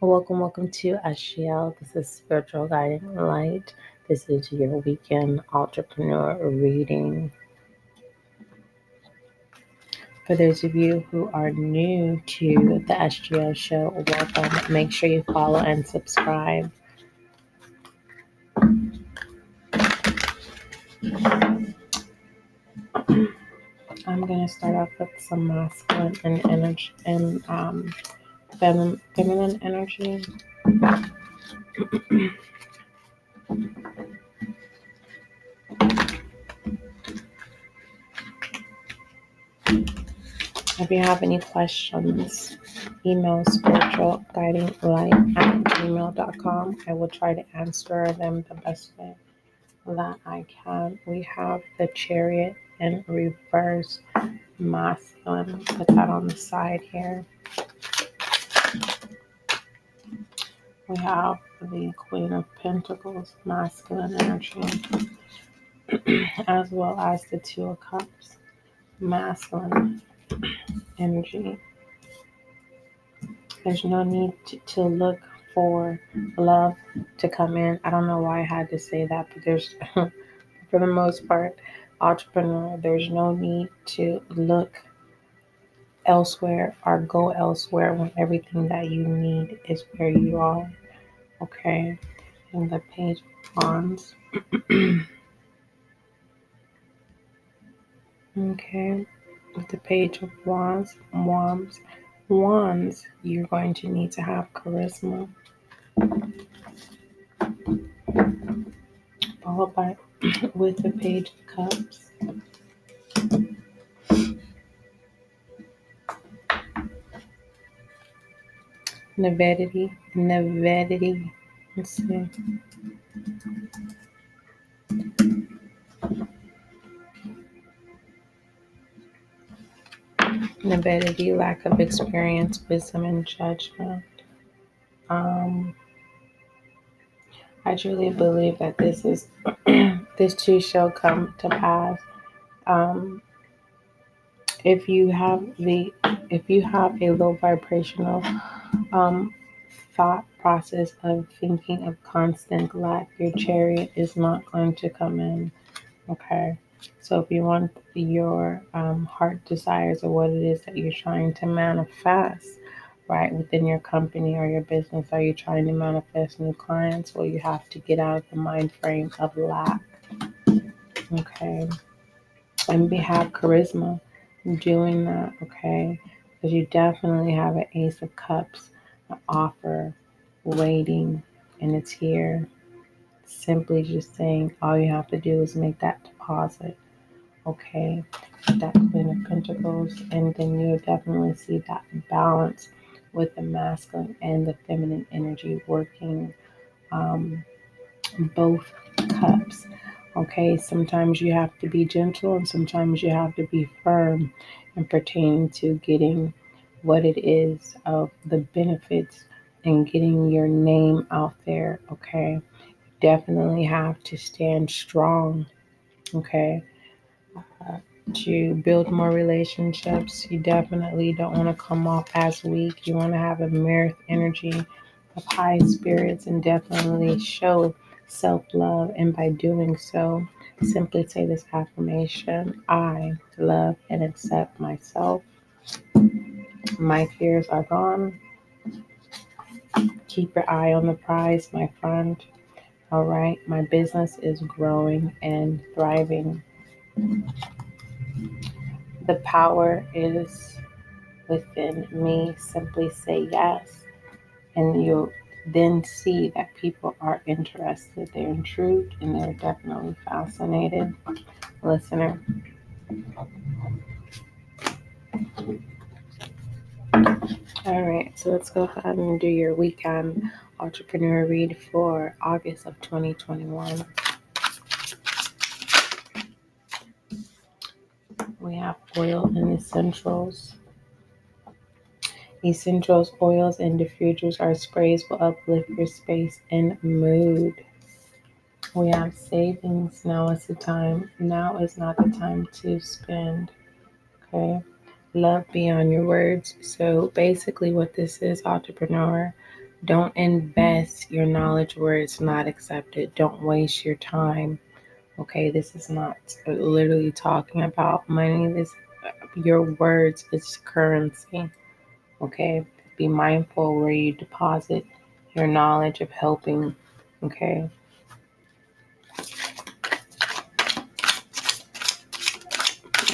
Welcome, welcome to SGL. This is Spiritual Guiding Light. This is your weekend entrepreneur reading. For those of you who are new to the SGL show, welcome. Make sure you follow and subscribe. I'm going to start off with some masculine and energy and um, fem- feminine energy. If you have any questions, email spiritual guiding light at gmail.com. I will try to answer them the best way that I can. We have the chariot in reverse masculine. Put that on the side here. We have the Queen of Pentacles, masculine energy, as well as the Two of Cups, masculine energy. There's no need to, to look for love to come in. I don't know why I had to say that, but there's, for the most part, entrepreneur, there's no need to look elsewhere or go elsewhere when everything that you need is where you are. Okay. And the page of wands. okay. With the page of wands, wands, wands, you're going to need to have charisma. Followed by with the page of cups. Navedity, navedity. Let's see. Navedity, lack of experience, wisdom, and judgment. Um, I truly believe that this is this too shall come to pass. Um, if you have the if you have a low vibrational um, thought process of thinking of constant lack, your chariot is not going to come in. Okay. So if you want your um, heart desires or what it is that you're trying to manifest, right, within your company or your business, are you trying to manifest new clients? Well, you have to get out of the mind frame of lack. Okay. And we have charisma doing that, okay? Because you definitely have an ace of cups, an offer waiting, and it's here. Simply just saying all you have to do is make that deposit. Okay, that Queen of Pentacles, and then you'll definitely see that balance with the masculine and the feminine energy working um, both cups. Okay, sometimes you have to be gentle and sometimes you have to be firm in pertaining to getting what it is of the benefits and getting your name out there. Okay, definitely have to stand strong. Okay, uh, to build more relationships, you definitely don't want to come off as weak. You want to have a mirror energy of high spirits and definitely show self love. And by doing so, simply say this affirmation I love and accept myself. My fears are gone. Keep your eye on the prize, my friend. All right, my business is growing and thriving. The power is within me. Simply say yes, and you'll then see that people are interested. They're intrigued and they're definitely fascinated. Listener. All right, so let's go ahead and do your weekend entrepreneur read for August of 2021. We have oil and essentials. Essentials, oils, and diffusers are sprays will uplift your space and mood. We have savings. Now is the time. Now is not the time to spend. Okay. Love beyond your words. So basically, what this is, entrepreneur, Don't invest your knowledge where it's not accepted. Don't waste your time. Okay, this is not literally talking about money. This your words is currency. Okay, be mindful where you deposit your knowledge of helping. Okay.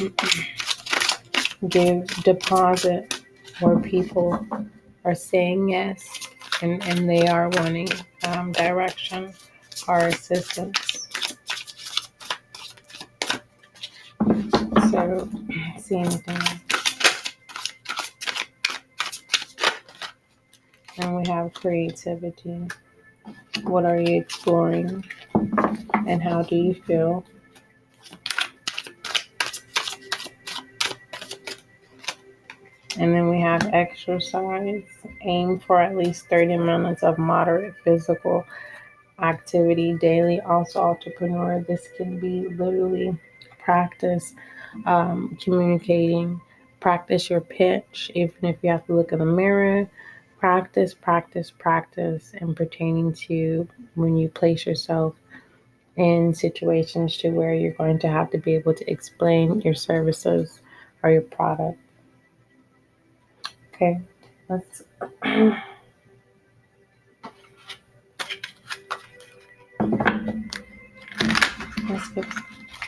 Give deposit where people are saying yes and, and they are wanting um, direction or assistance. So, see anything. And we have creativity. What are you exploring? And how do you feel? And then we have exercise. Aim for at least 30 minutes of moderate physical activity daily. Also, entrepreneur, this can be literally practice um, communicating, practice your pitch, even if you have to look in the mirror. Practice, practice, practice, and pertaining to when you place yourself in situations to where you're going to have to be able to explain your services or your product. Okay, let's. let's get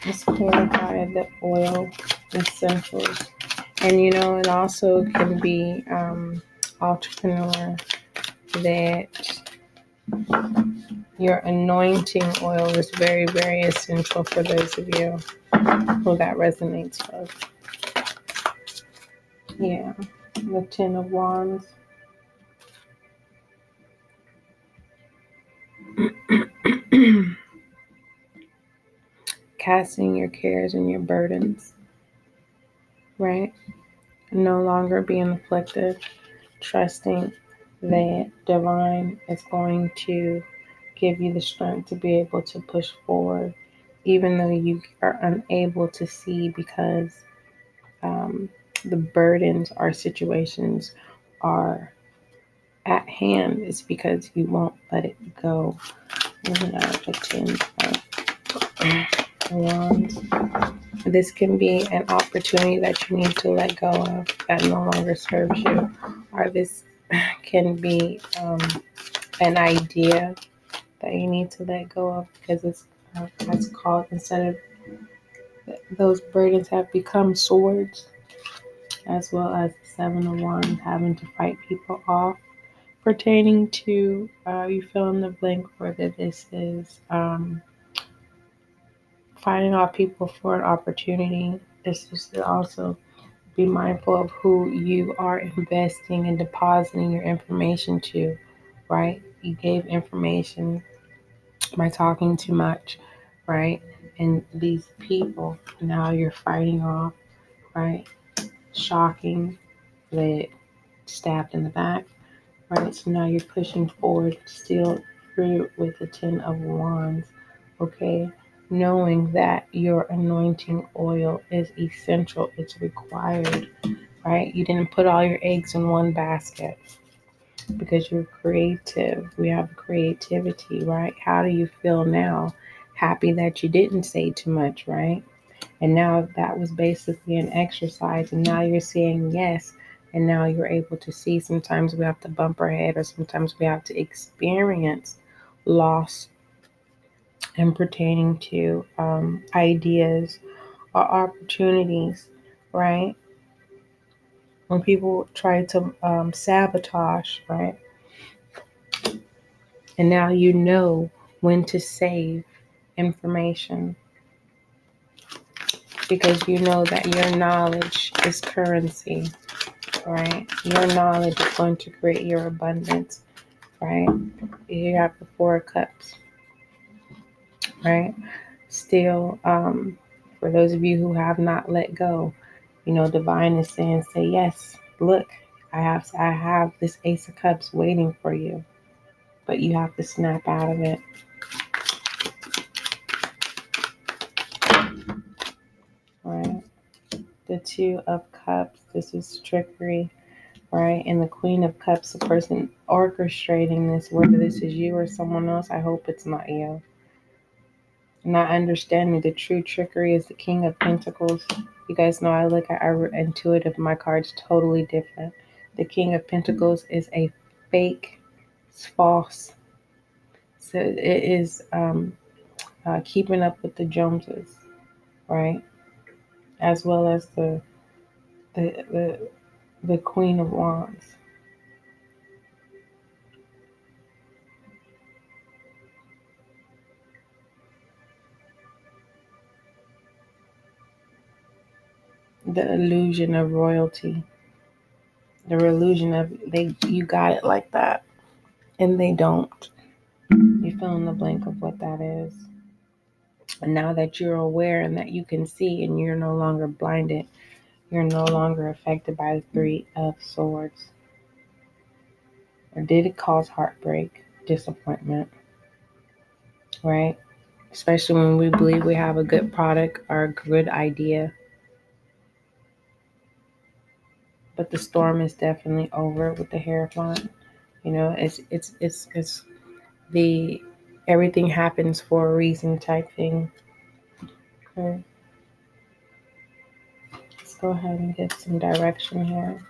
let's clarify the oil essentials, and you know it also can be um, entrepreneur that your anointing oil is very very essential for those of you who that resonates with. Yeah the Ten of Wands. Casting your cares and your burdens, right? No longer being afflicted, trusting that divine is going to give you the strength to be able to push forward, even though you are unable to see because um, the burdens or situations are at hand is because you won't let it go. Moving out the ten of wands. This can be an opportunity that you need to let go of that no longer serves you, or this can be um, an idea that you need to let go of because it's uh, it's called instead of those burdens have become swords as well as the Seven of Wands having to fight people off. Pertaining to, uh, you fill in the blank whether this is um, fighting off people for an opportunity. This is to also be mindful of who you are investing and depositing your information to, right? You gave information by talking too much, right? And these people now you're fighting off, right? shocking that stabbed in the back. Right, so now you're pushing forward still through with the Ten of Wands. Okay, knowing that your anointing oil is essential, it's required, right? You didn't put all your eggs in one basket because you're creative. We have creativity, right? How do you feel now? Happy that you didn't say too much, right? And now that was basically an exercise. And now you're saying yes. And now you're able to see sometimes we have to bump our head or sometimes we have to experience loss and pertaining to um, ideas or opportunities, right? When people try to um, sabotage, right? And now you know when to save information because you know that your knowledge is currency, right? Your knowledge is going to create your abundance, right? You have the Four Cups, right? Still, um, for those of you who have not let go, you know, divine is saying, say yes. Look, I have, I have this Ace of Cups waiting for you, but you have to snap out of it. the Two of Cups. This is trickery. right? And the Queen of Cups, the person orchestrating this, whether this is you or someone else, I hope it's not you. Not understanding the true trickery is the King of Pentacles. You guys know I look at our intuitive, my cards totally different. The King of Pentacles is a fake, it's false. So it is um, uh, keeping up with the Joneses, right? As well as the the the, the Queen of Wands. The illusion of royalty. The illusion of they you got it like that. And they don't. You fill in the blank of what that is. And now that you're aware and that you can see and you're no longer blinded, you're no longer affected by the Three of Swords. Or did it cause heartbreak, disappointment? Right? Especially when we believe we have a good product or a good idea. But the storm is definitely over with the Hierophant. You know, it's it's it's it's the everything happens for a reason type thing. Okay. Let's go ahead and get some direction here.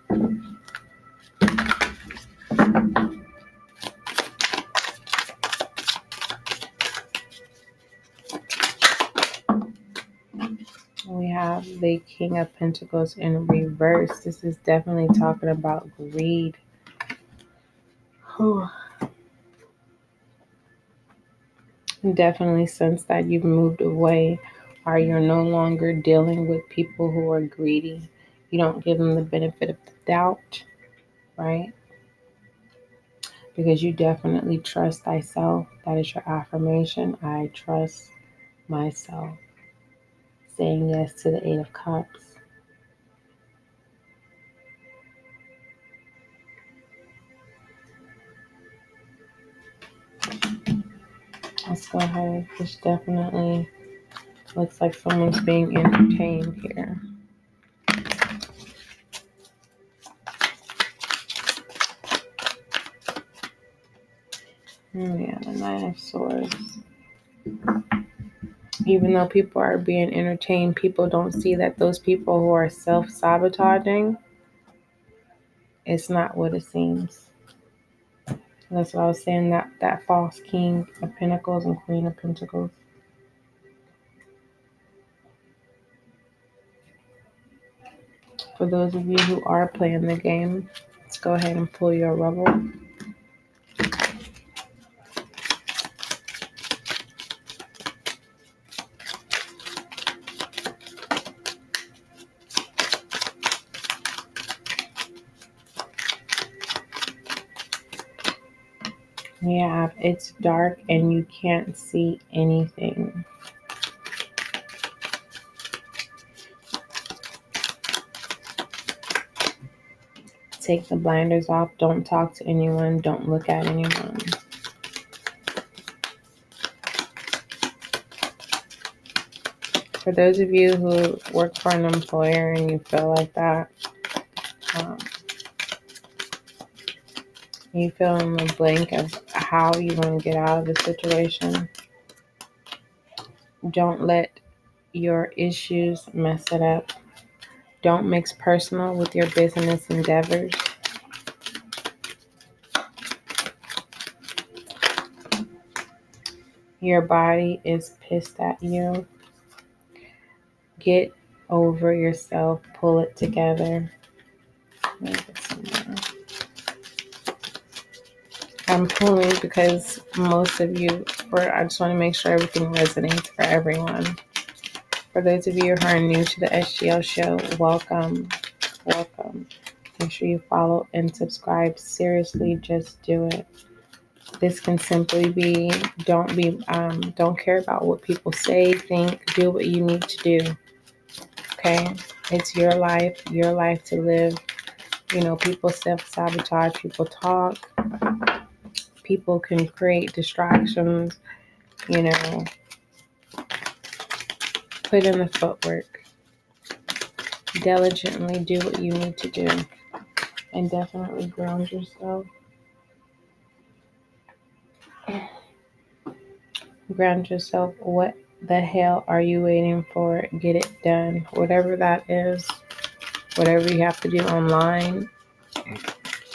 The King of Pentacles in reverse. This is definitely talking about greed. Whew. definitely sense that you've moved away or you're no longer dealing with people who are greedy. You don't give them the benefit of the doubt, right? Because you definitely trust thyself. That is your affirmation. I trust myself. Saying yes to the Eight of Cups. Let's go ahead. This definitely looks like someone's being entertained here. Yeah, the Nine of Swords. Even though people are being entertained, people don't see that those people who are self sabotaging, it's not what it seems. That's what I was saying. That that false King of Pentacles and Queen of Pentacles. For those of you who are playing the game, let's go ahead and pull your rebel. Yeah, it's dark and you can't see anything. Take the blinders off. Don't talk to anyone. Don't look at anyone. For those of you who work for an employer and you feel like that, um, you fill in the blank of how you want to get out of the situation. Don't let your issues mess it up. Don't mix personal with your business endeavors. Your body is pissed at you. Get over yourself. Pull it together. I'm pulling because most of you, for I just want to make sure everything resonates for everyone. For those of you who are new to the SGL show, welcome, welcome. Make sure you follow and subscribe. Seriously, just do it. This can simply be don't be um, don't care about what people say, think, do what you need to do. Okay, it's your life, your life to live. You know, people self sabotage, people talk people can create distractions, you know, put in the footwork, diligently do what you need to do, and definitely ground yourself. Ground yourself. What the hell are you waiting for? Get it done. Whatever that is, whatever you have to do online,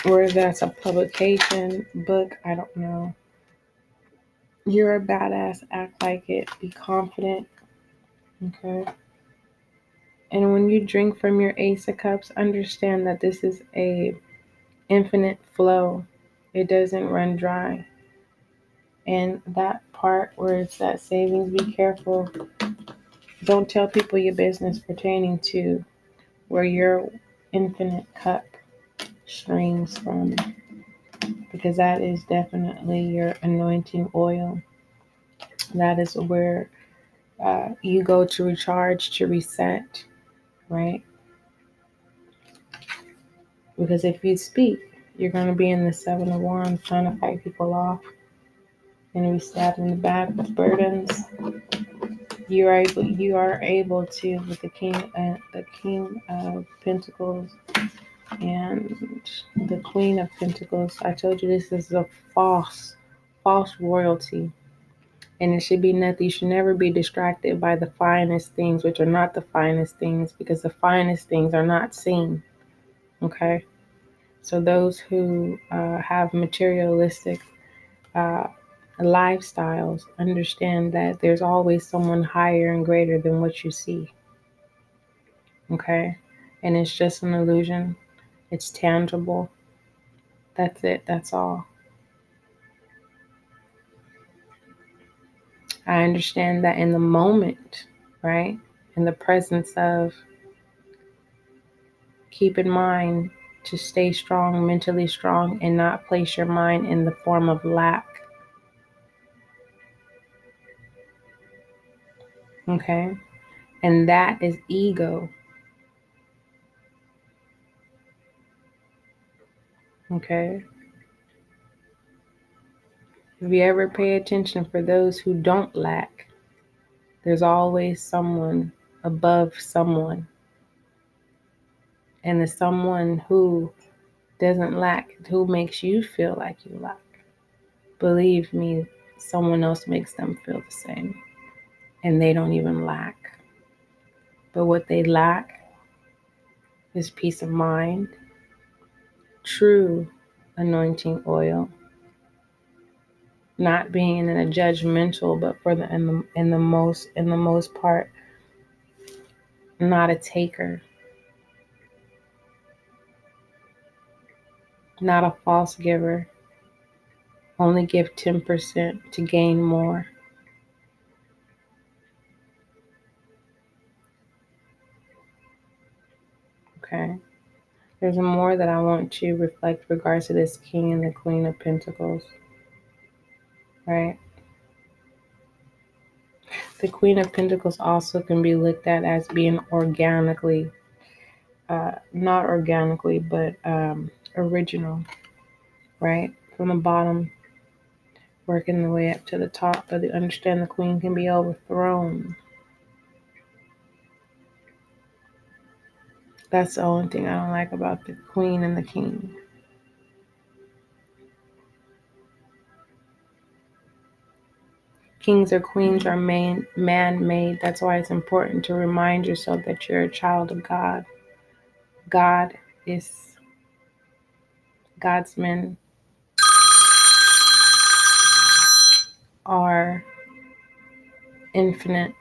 or if that's a publication, book, I don't know. You're a badass. Act like it. Be confident. Okay. And when you drink from your Ace of Cups, understand that this is a infinite flow. It doesn't run dry. And that part where it's that savings, be careful. Don't tell people your business pertaining to where your infinite cup streams from. Because that is definitely your anointing oil. That is where uh, you go to recharge, to reset, right? Because if you speak, you're going to be in the seven of wands trying to fight people off. And we stab in the back with burdens. You are able, you are able to with the king, uh, the king of pentacles, and the queen of pentacles. I told you this is a false, false royalty and it should be nothing. You should never be distracted by the finest things, which are not the finest things, because the finest things are not seen. Okay? So, those who uh, have materialistic uh, lifestyles understand that there's always someone higher and greater than what you see. Okay? And it's just an illusion, it's tangible. That's it, that's all. I understand that in the moment, right? In the presence of, keep in mind to stay strong, mentally strong, and not place your mind in the form of lack. Okay? And that is ego. Okay? If you ever pay attention for those who don't lack, there's always someone above someone. And the someone who doesn't lack, who makes you feel like you lack. Believe me, someone else makes them feel the same. And they don't even lack. But what they lack is peace of mind, true anointing oil not being in a judgmental, but for the in the in the most in the most part, not a taker, not a false giver. Only give ten percent to gain more. There's more that I want to reflect regards to this King and the Queen of Pentacles right? The Queen of Pentacles also can be looked at as being organically, uh, not organically, but um, original, right? From the bottom, working the way up to the top. But the, understand the Queen can be overthrown. That's the only thing I don't like about the Queen and the King. Kings or queens are man made. That's why it's important to remind yourself that you're a child of God. God is God's men are infinite.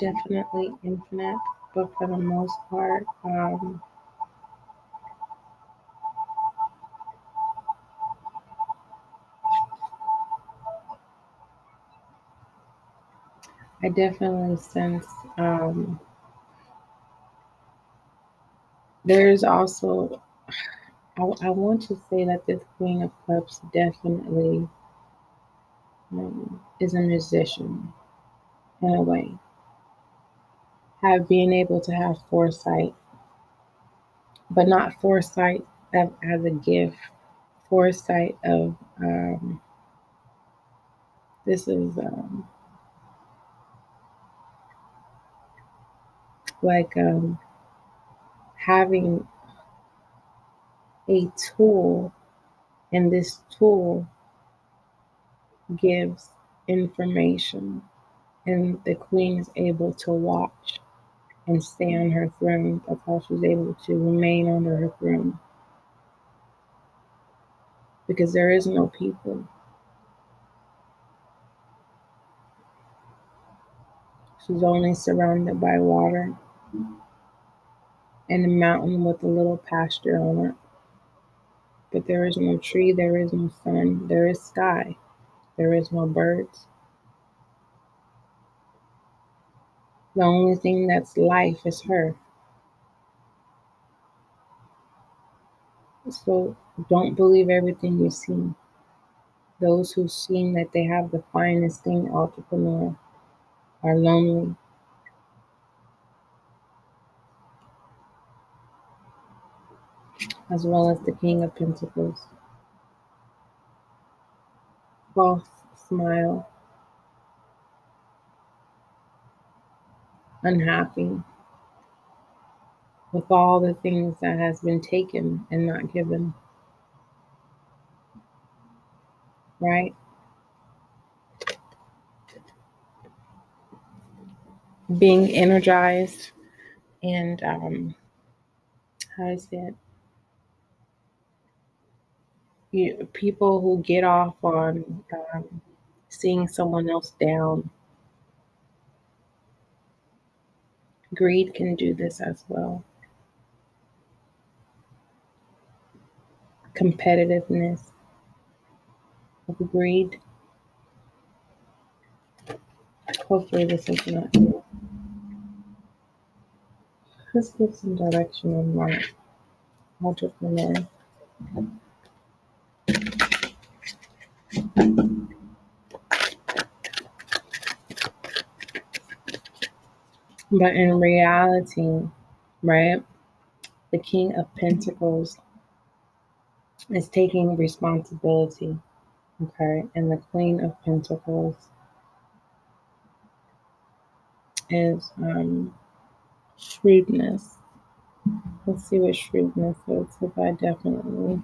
Definitely infinite but for the most part, um, I definitely sense um, there's also, I, I, want to say that this Queen of Cups definitely um, is a musician in a way have being able to have foresight, but not foresight of, as a gift, foresight of um, This is um, like um, having a tool, and this tool gives information, and the queen is able to watch and stay on her throne. That's how she's able to remain under her throne. Because there is no people. She's only surrounded by water and a mountain with a little pasture on it. But there is no tree, there is no sun, there is sky, there is no birds. The only thing that's life is her. So don't believe everything you see. Those who seem that they have the finest thing entrepreneur are lonely. As well as the King of Pentacles. False smile. Unhappy with all the things that has been taken and not given. Right? being energized and um, how is it? You, people who get off on um, seeing someone else down. Greed can do this as well. Competitiveness of greed. Hopefully, this is not. Let's get some direction on my entrepreneur. But in reality, right, the King of Pentacles is taking responsibility, okay, and the Queen of Pentacles is um, shrewdness. Let's see what shrewdness is. If I definitely,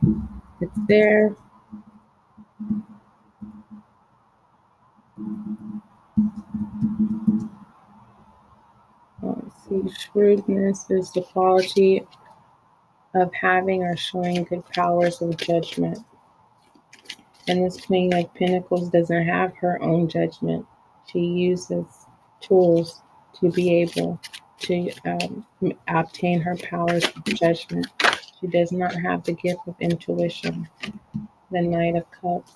it's there. See, shrewdness is the quality of having or showing good powers of judgment. And this Queen of Pentacles doesn't have her own judgment. She uses tools to be able to um, obtain her powers of judgment. She does not have the gift of intuition. The Knight of Cups.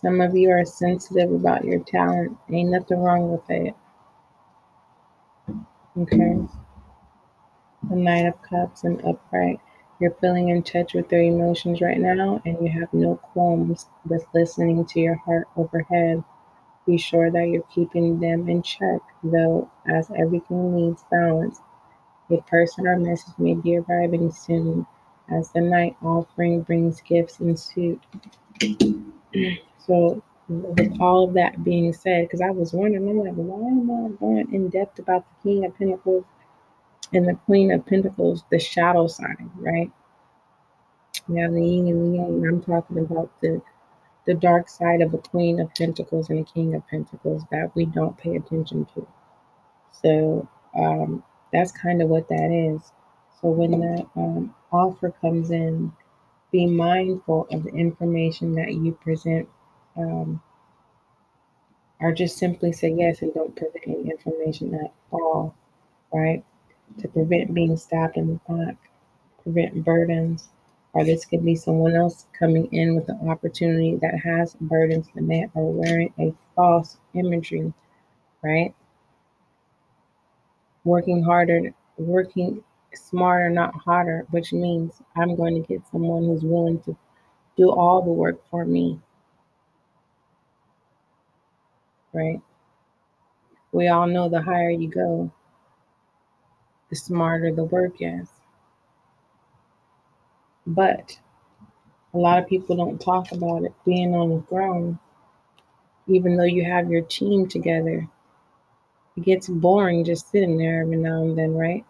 Some of you are sensitive about your talent. Ain't nothing wrong with it. Okay. The Knight of Cups and upright. You're feeling in touch with your emotions right now, and you have no qualms with listening to your heart overhead. Be sure that you're keeping them in check, though, as everything needs balance. A person or message may be arriving soon, as the Knight offering brings gifts in suit. So, with all of that being said, because I was wondering, I'm like, why am I going in depth about the King of Pentacles and the Queen of Pentacles, the shadow sign, right? Have the yin and the yang. I'm talking about the the dark side of a queen of pentacles and a king of pentacles that we don't pay attention to. So um, that's kind of what that is. So when that um, offer comes in, be mindful of the information that you present, um, or just simply say yes and don't present any information at all, right? To prevent being stabbed in the back, prevent burdens, or this could be someone else coming in with an opportunity that has burdens and they are wearing a false imagery, right? Working harder, working smarter, not harder, which means I'm going to get someone who's willing to do all the work for me. Right? We all know the higher you go, the smarter the work is. But A lot of people don't talk about it being on the throne, even though you have your team together. It gets boring just sitting there every now and then, right?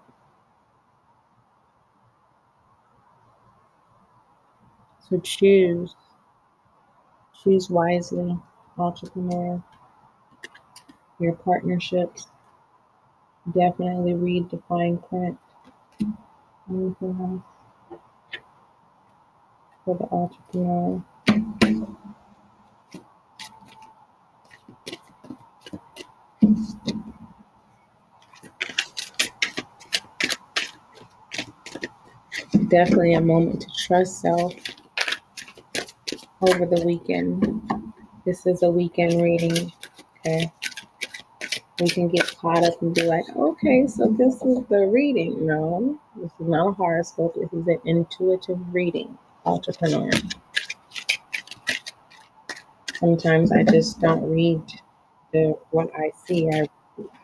So choose. Choose wisely, entrepreneur. Your partnerships. Definitely read the fine print. Anything else for the entrepreneur? Definitely a moment to trust self over the weekend. This is a weekend reading, okay? We can get caught up and be like, okay, so this is the reading. No, this is not a horoscope. This is an intuitive reading, entrepreneur. Sometimes I just don't read the what I see. I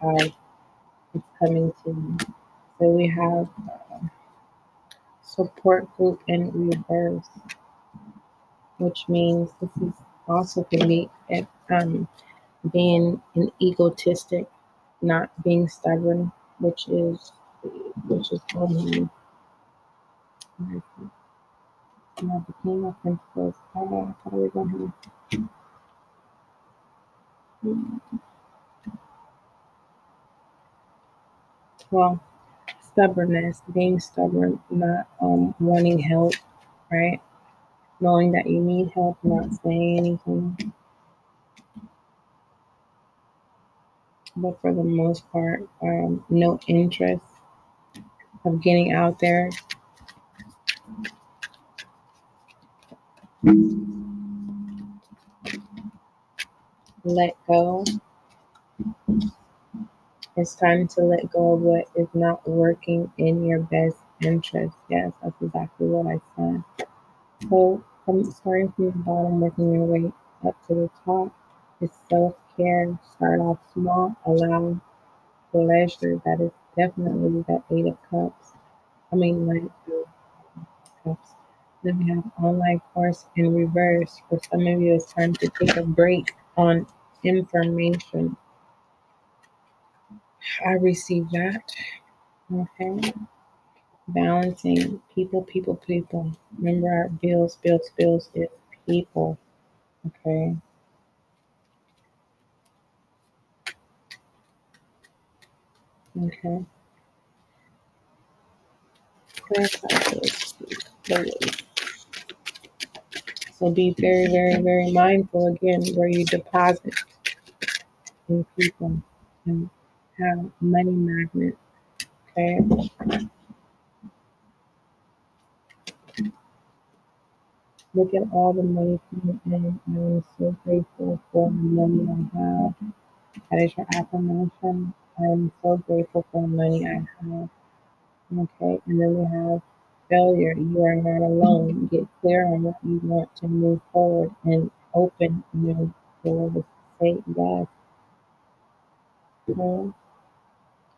how it's coming to me. So we have uh, support group in reverse which means this is also can be um, being an egotistic, not being stubborn, which is which is only now the king of pentacles. How, how are we going here? Well, stubbornness, being stubborn, not um, wanting help, right? Knowing that you need help, not saying anything. But for the most part, um, no interest of getting out there. Let go. It's time to let go of what is not working in your best interest. Yes, that's exactly what I said. So, from starting from the bottom, working your way up to the top, is self care. Start off small, allow pleasure. That is definitely that Eight of Cups. I mean, like Cups. Then we have online course in reverse. For some of you, it's time to take a break on information. I received that. Okay balancing people, people, people. Remember our bills, bills, bills is people. Okay. Okay. So be very, very, very mindful again where you deposit in people and have money magnets. Okay. Look at all the money coming in. I am so grateful for the money I have. That is your affirmation. I am so grateful for the money I have. Okay, and then we have failure. You are not alone. Get clear on what you want to move forward and open your door doors. Say yes. Okay.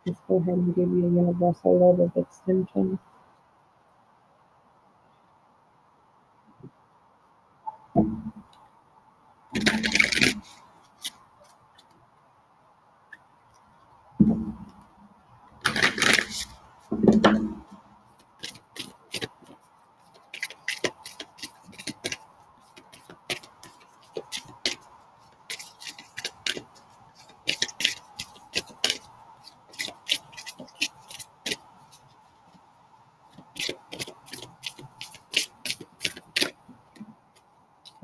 Let's go ahead and give you a universal love of extension.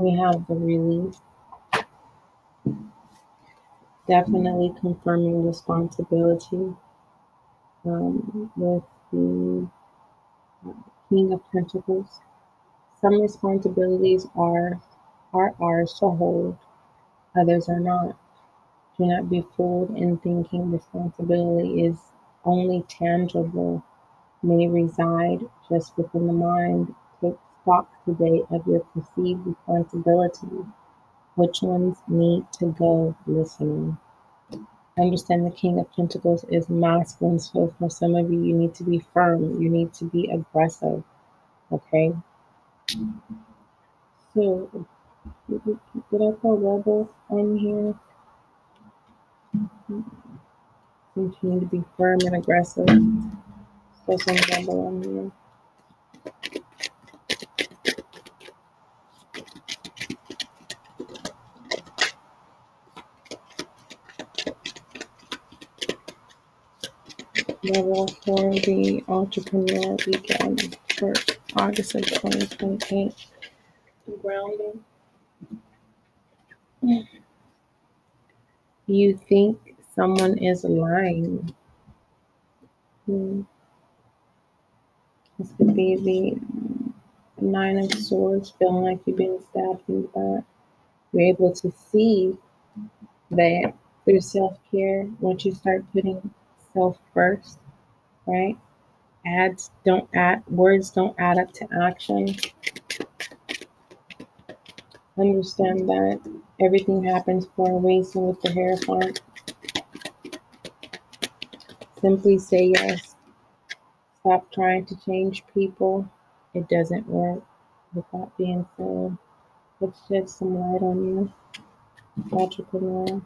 We have the release. Definitely confirming responsibility um, with the uh, King of Pentacles. Some responsibilities are are ours to hold, others are not. Do not be fooled in thinking responsibility is only tangible, may reside just within the mind. Stock today of your perceived responsibility. Which ones need to go listening? Understand the King of Pentacles is masculine, so for some of you, you need to be firm, you need to be aggressive, okay? So, did I call rebel on here? You need to be firm and aggressive. So some rebel on here. Rebel for the entrepreneur weekend for August of 2028. Grounding. You think someone is lying. Hmm. This could be the Nine of Swords, feeling like you've been stabbed in the back. You're able to see that through self care, once you start putting self first, right? Ads don't add, words don't add up to action. Understand that everything happens for a reason with the Hierophant. Simply say yes. Stop trying to change people. It doesn't work. With that being said, let's shed some light on you, entrepreneur.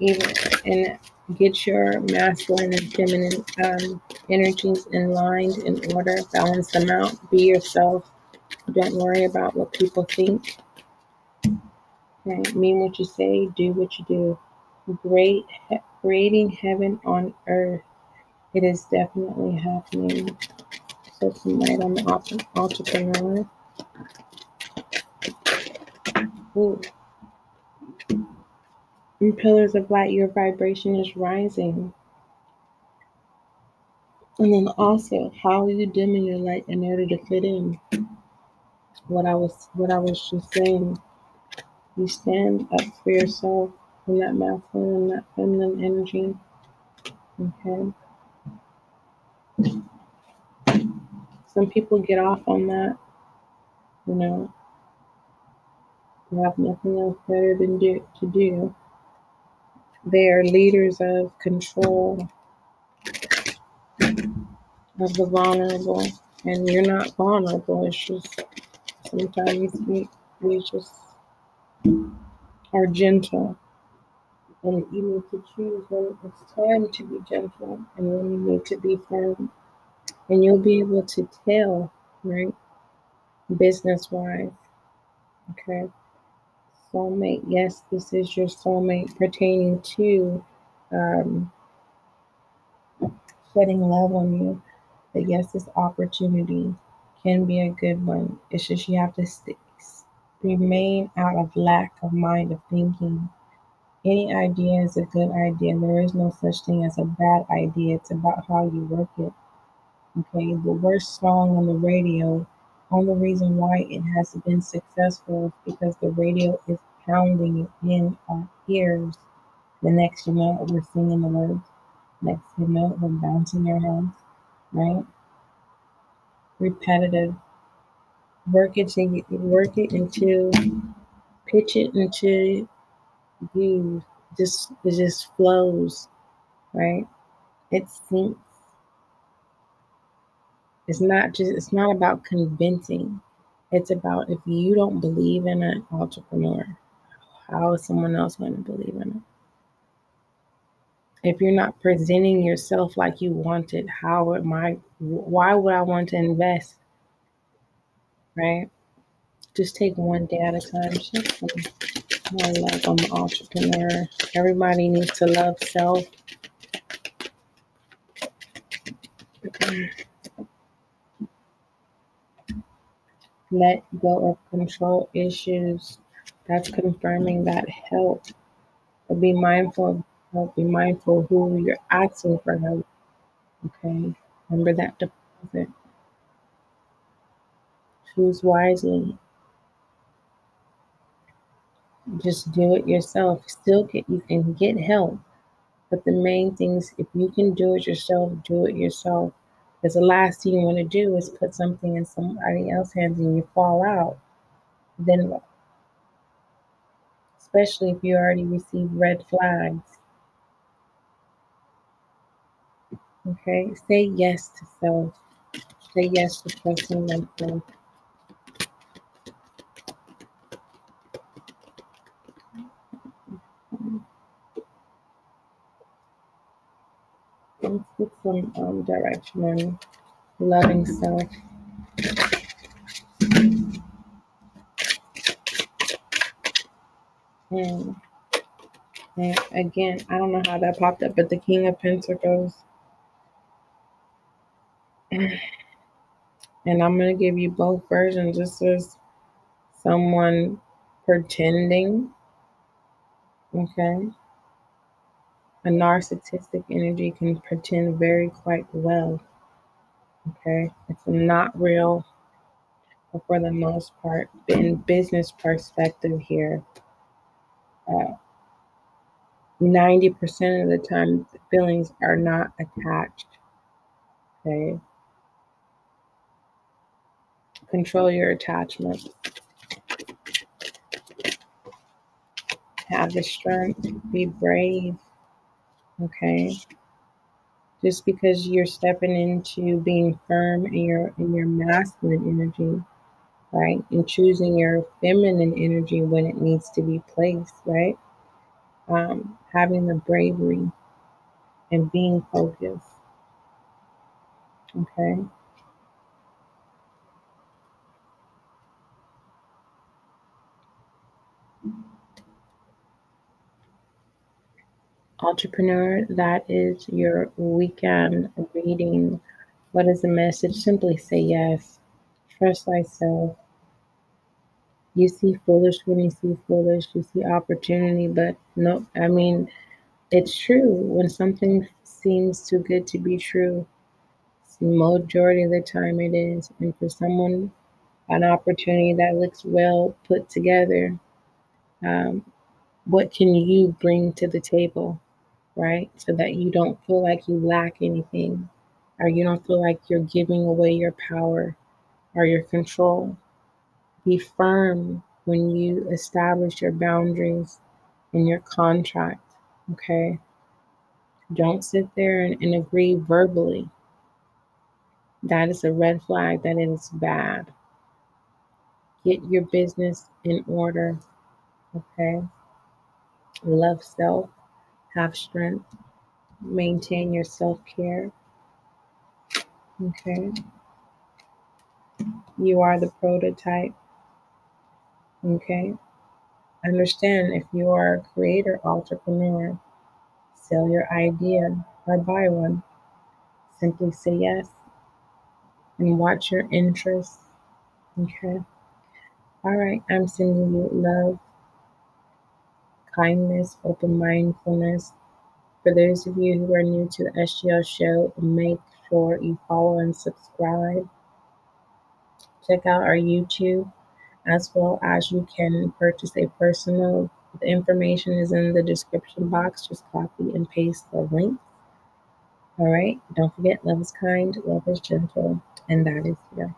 Even and get your masculine and feminine um, energies in line, in order, balance them out. Be yourself don't worry about what people think. Okay? Mean what you say, do what you do. Great, creating heaven on earth. It is definitely happening. so tonight on the entrepreneur. Ooh. In pillars of light, your vibration is rising. And then also, how are you dimming your light in order to fit in? what I was what I was just saying. You stand up for yourself in that masculine and that feminine energy. Okay. Some people get off on that, you know. They have nothing else better than do to do. They are leaders of control of the vulnerable. And you're not vulnerable. It's just Sometimes we, we just are gentle. And you need to choose when it's time to be gentle and when you need to be firm. And you'll be able to tell, right? Business wise. Okay. Soulmate. Yes, this is your soulmate pertaining to um, shedding love on you. But yes, this opportunity can be a good one. It's just you have to stay, remain out of lack of mind of thinking. Any idea is a good idea. There is no such thing as a bad idea. It's about how you work it. Okay, the worst song on the radio, only reason why it has been successful is because the radio is pounding it in our ears. The next you know, we're singing the words. Next you know, we're bouncing our heads, right? repetitive. Work it to work it until pitch it until you just it just flows, right? It sinks. It's not just it's not about convincing. It's about if you don't believe in an entrepreneur, how is someone else going to believe in it? if you're not presenting yourself like you want it, how am I, why would I want to invest? Right? Just take one day at a time. More love on the entrepreneur. Everybody needs to love self. Let go of control issues. That's confirming that help. But be mindful help. Be mindful who you're asking for help. Okay. Remember that deposit. Choose wisely. Just do it yourself. Still get you can get help. But the main things, if you can do it yourself, do it yourself. Because the last thing you want to do is put something in somebody else's hands and you fall out. Then what? Especially if you already received red flags. Okay, say yes to self. Say yes to trusting myself. Some um, direction on loving self. And, and again, I don't know how that popped up, but the King of Pentacles. And I'm going to give you both versions. This is someone pretending, okay? A narcissistic energy can pretend very quite well, okay? It's not real for the most part. In business perspective here, uh, 90% of the time, feelings are not attached, okay? Control your attachment. Have the strength. Be brave. Okay. Just because you're stepping into being firm in your in your masculine energy, right? And choosing your feminine energy when it needs to be placed, right? Um, having the bravery and being focused. Okay. Entrepreneur, that is your weekend reading. What is the message? Simply say yes. Trust thyself. You see foolish when you see foolish. You see opportunity, but no, I mean, it's true. When something seems too good to be true, majority of the time it is. And for someone, an opportunity that looks well put together, um, what can you bring to the table? Right? So that you don't feel like you lack anything or you don't feel like you're giving away your power or your control. Be firm when you establish your boundaries in your contract, okay? Don't sit there and, and agree verbally. That is a red flag that is bad. Get your business in order, okay? Love self have strength, maintain your self care. Okay. You are the prototype. Okay. Understand if you are a creator, entrepreneur, sell your idea or buy one. Simply say yes and watch your interests. Okay. All right. I'm sending you love kindness, open mindfulness. For those of you who are new to the SGL show, make sure you follow and subscribe. Check out our YouTube as well as you can purchase a personal. The information is in the description box. Just copy and paste the link. All right. Don't forget, love is kind, love is gentle, and that is here.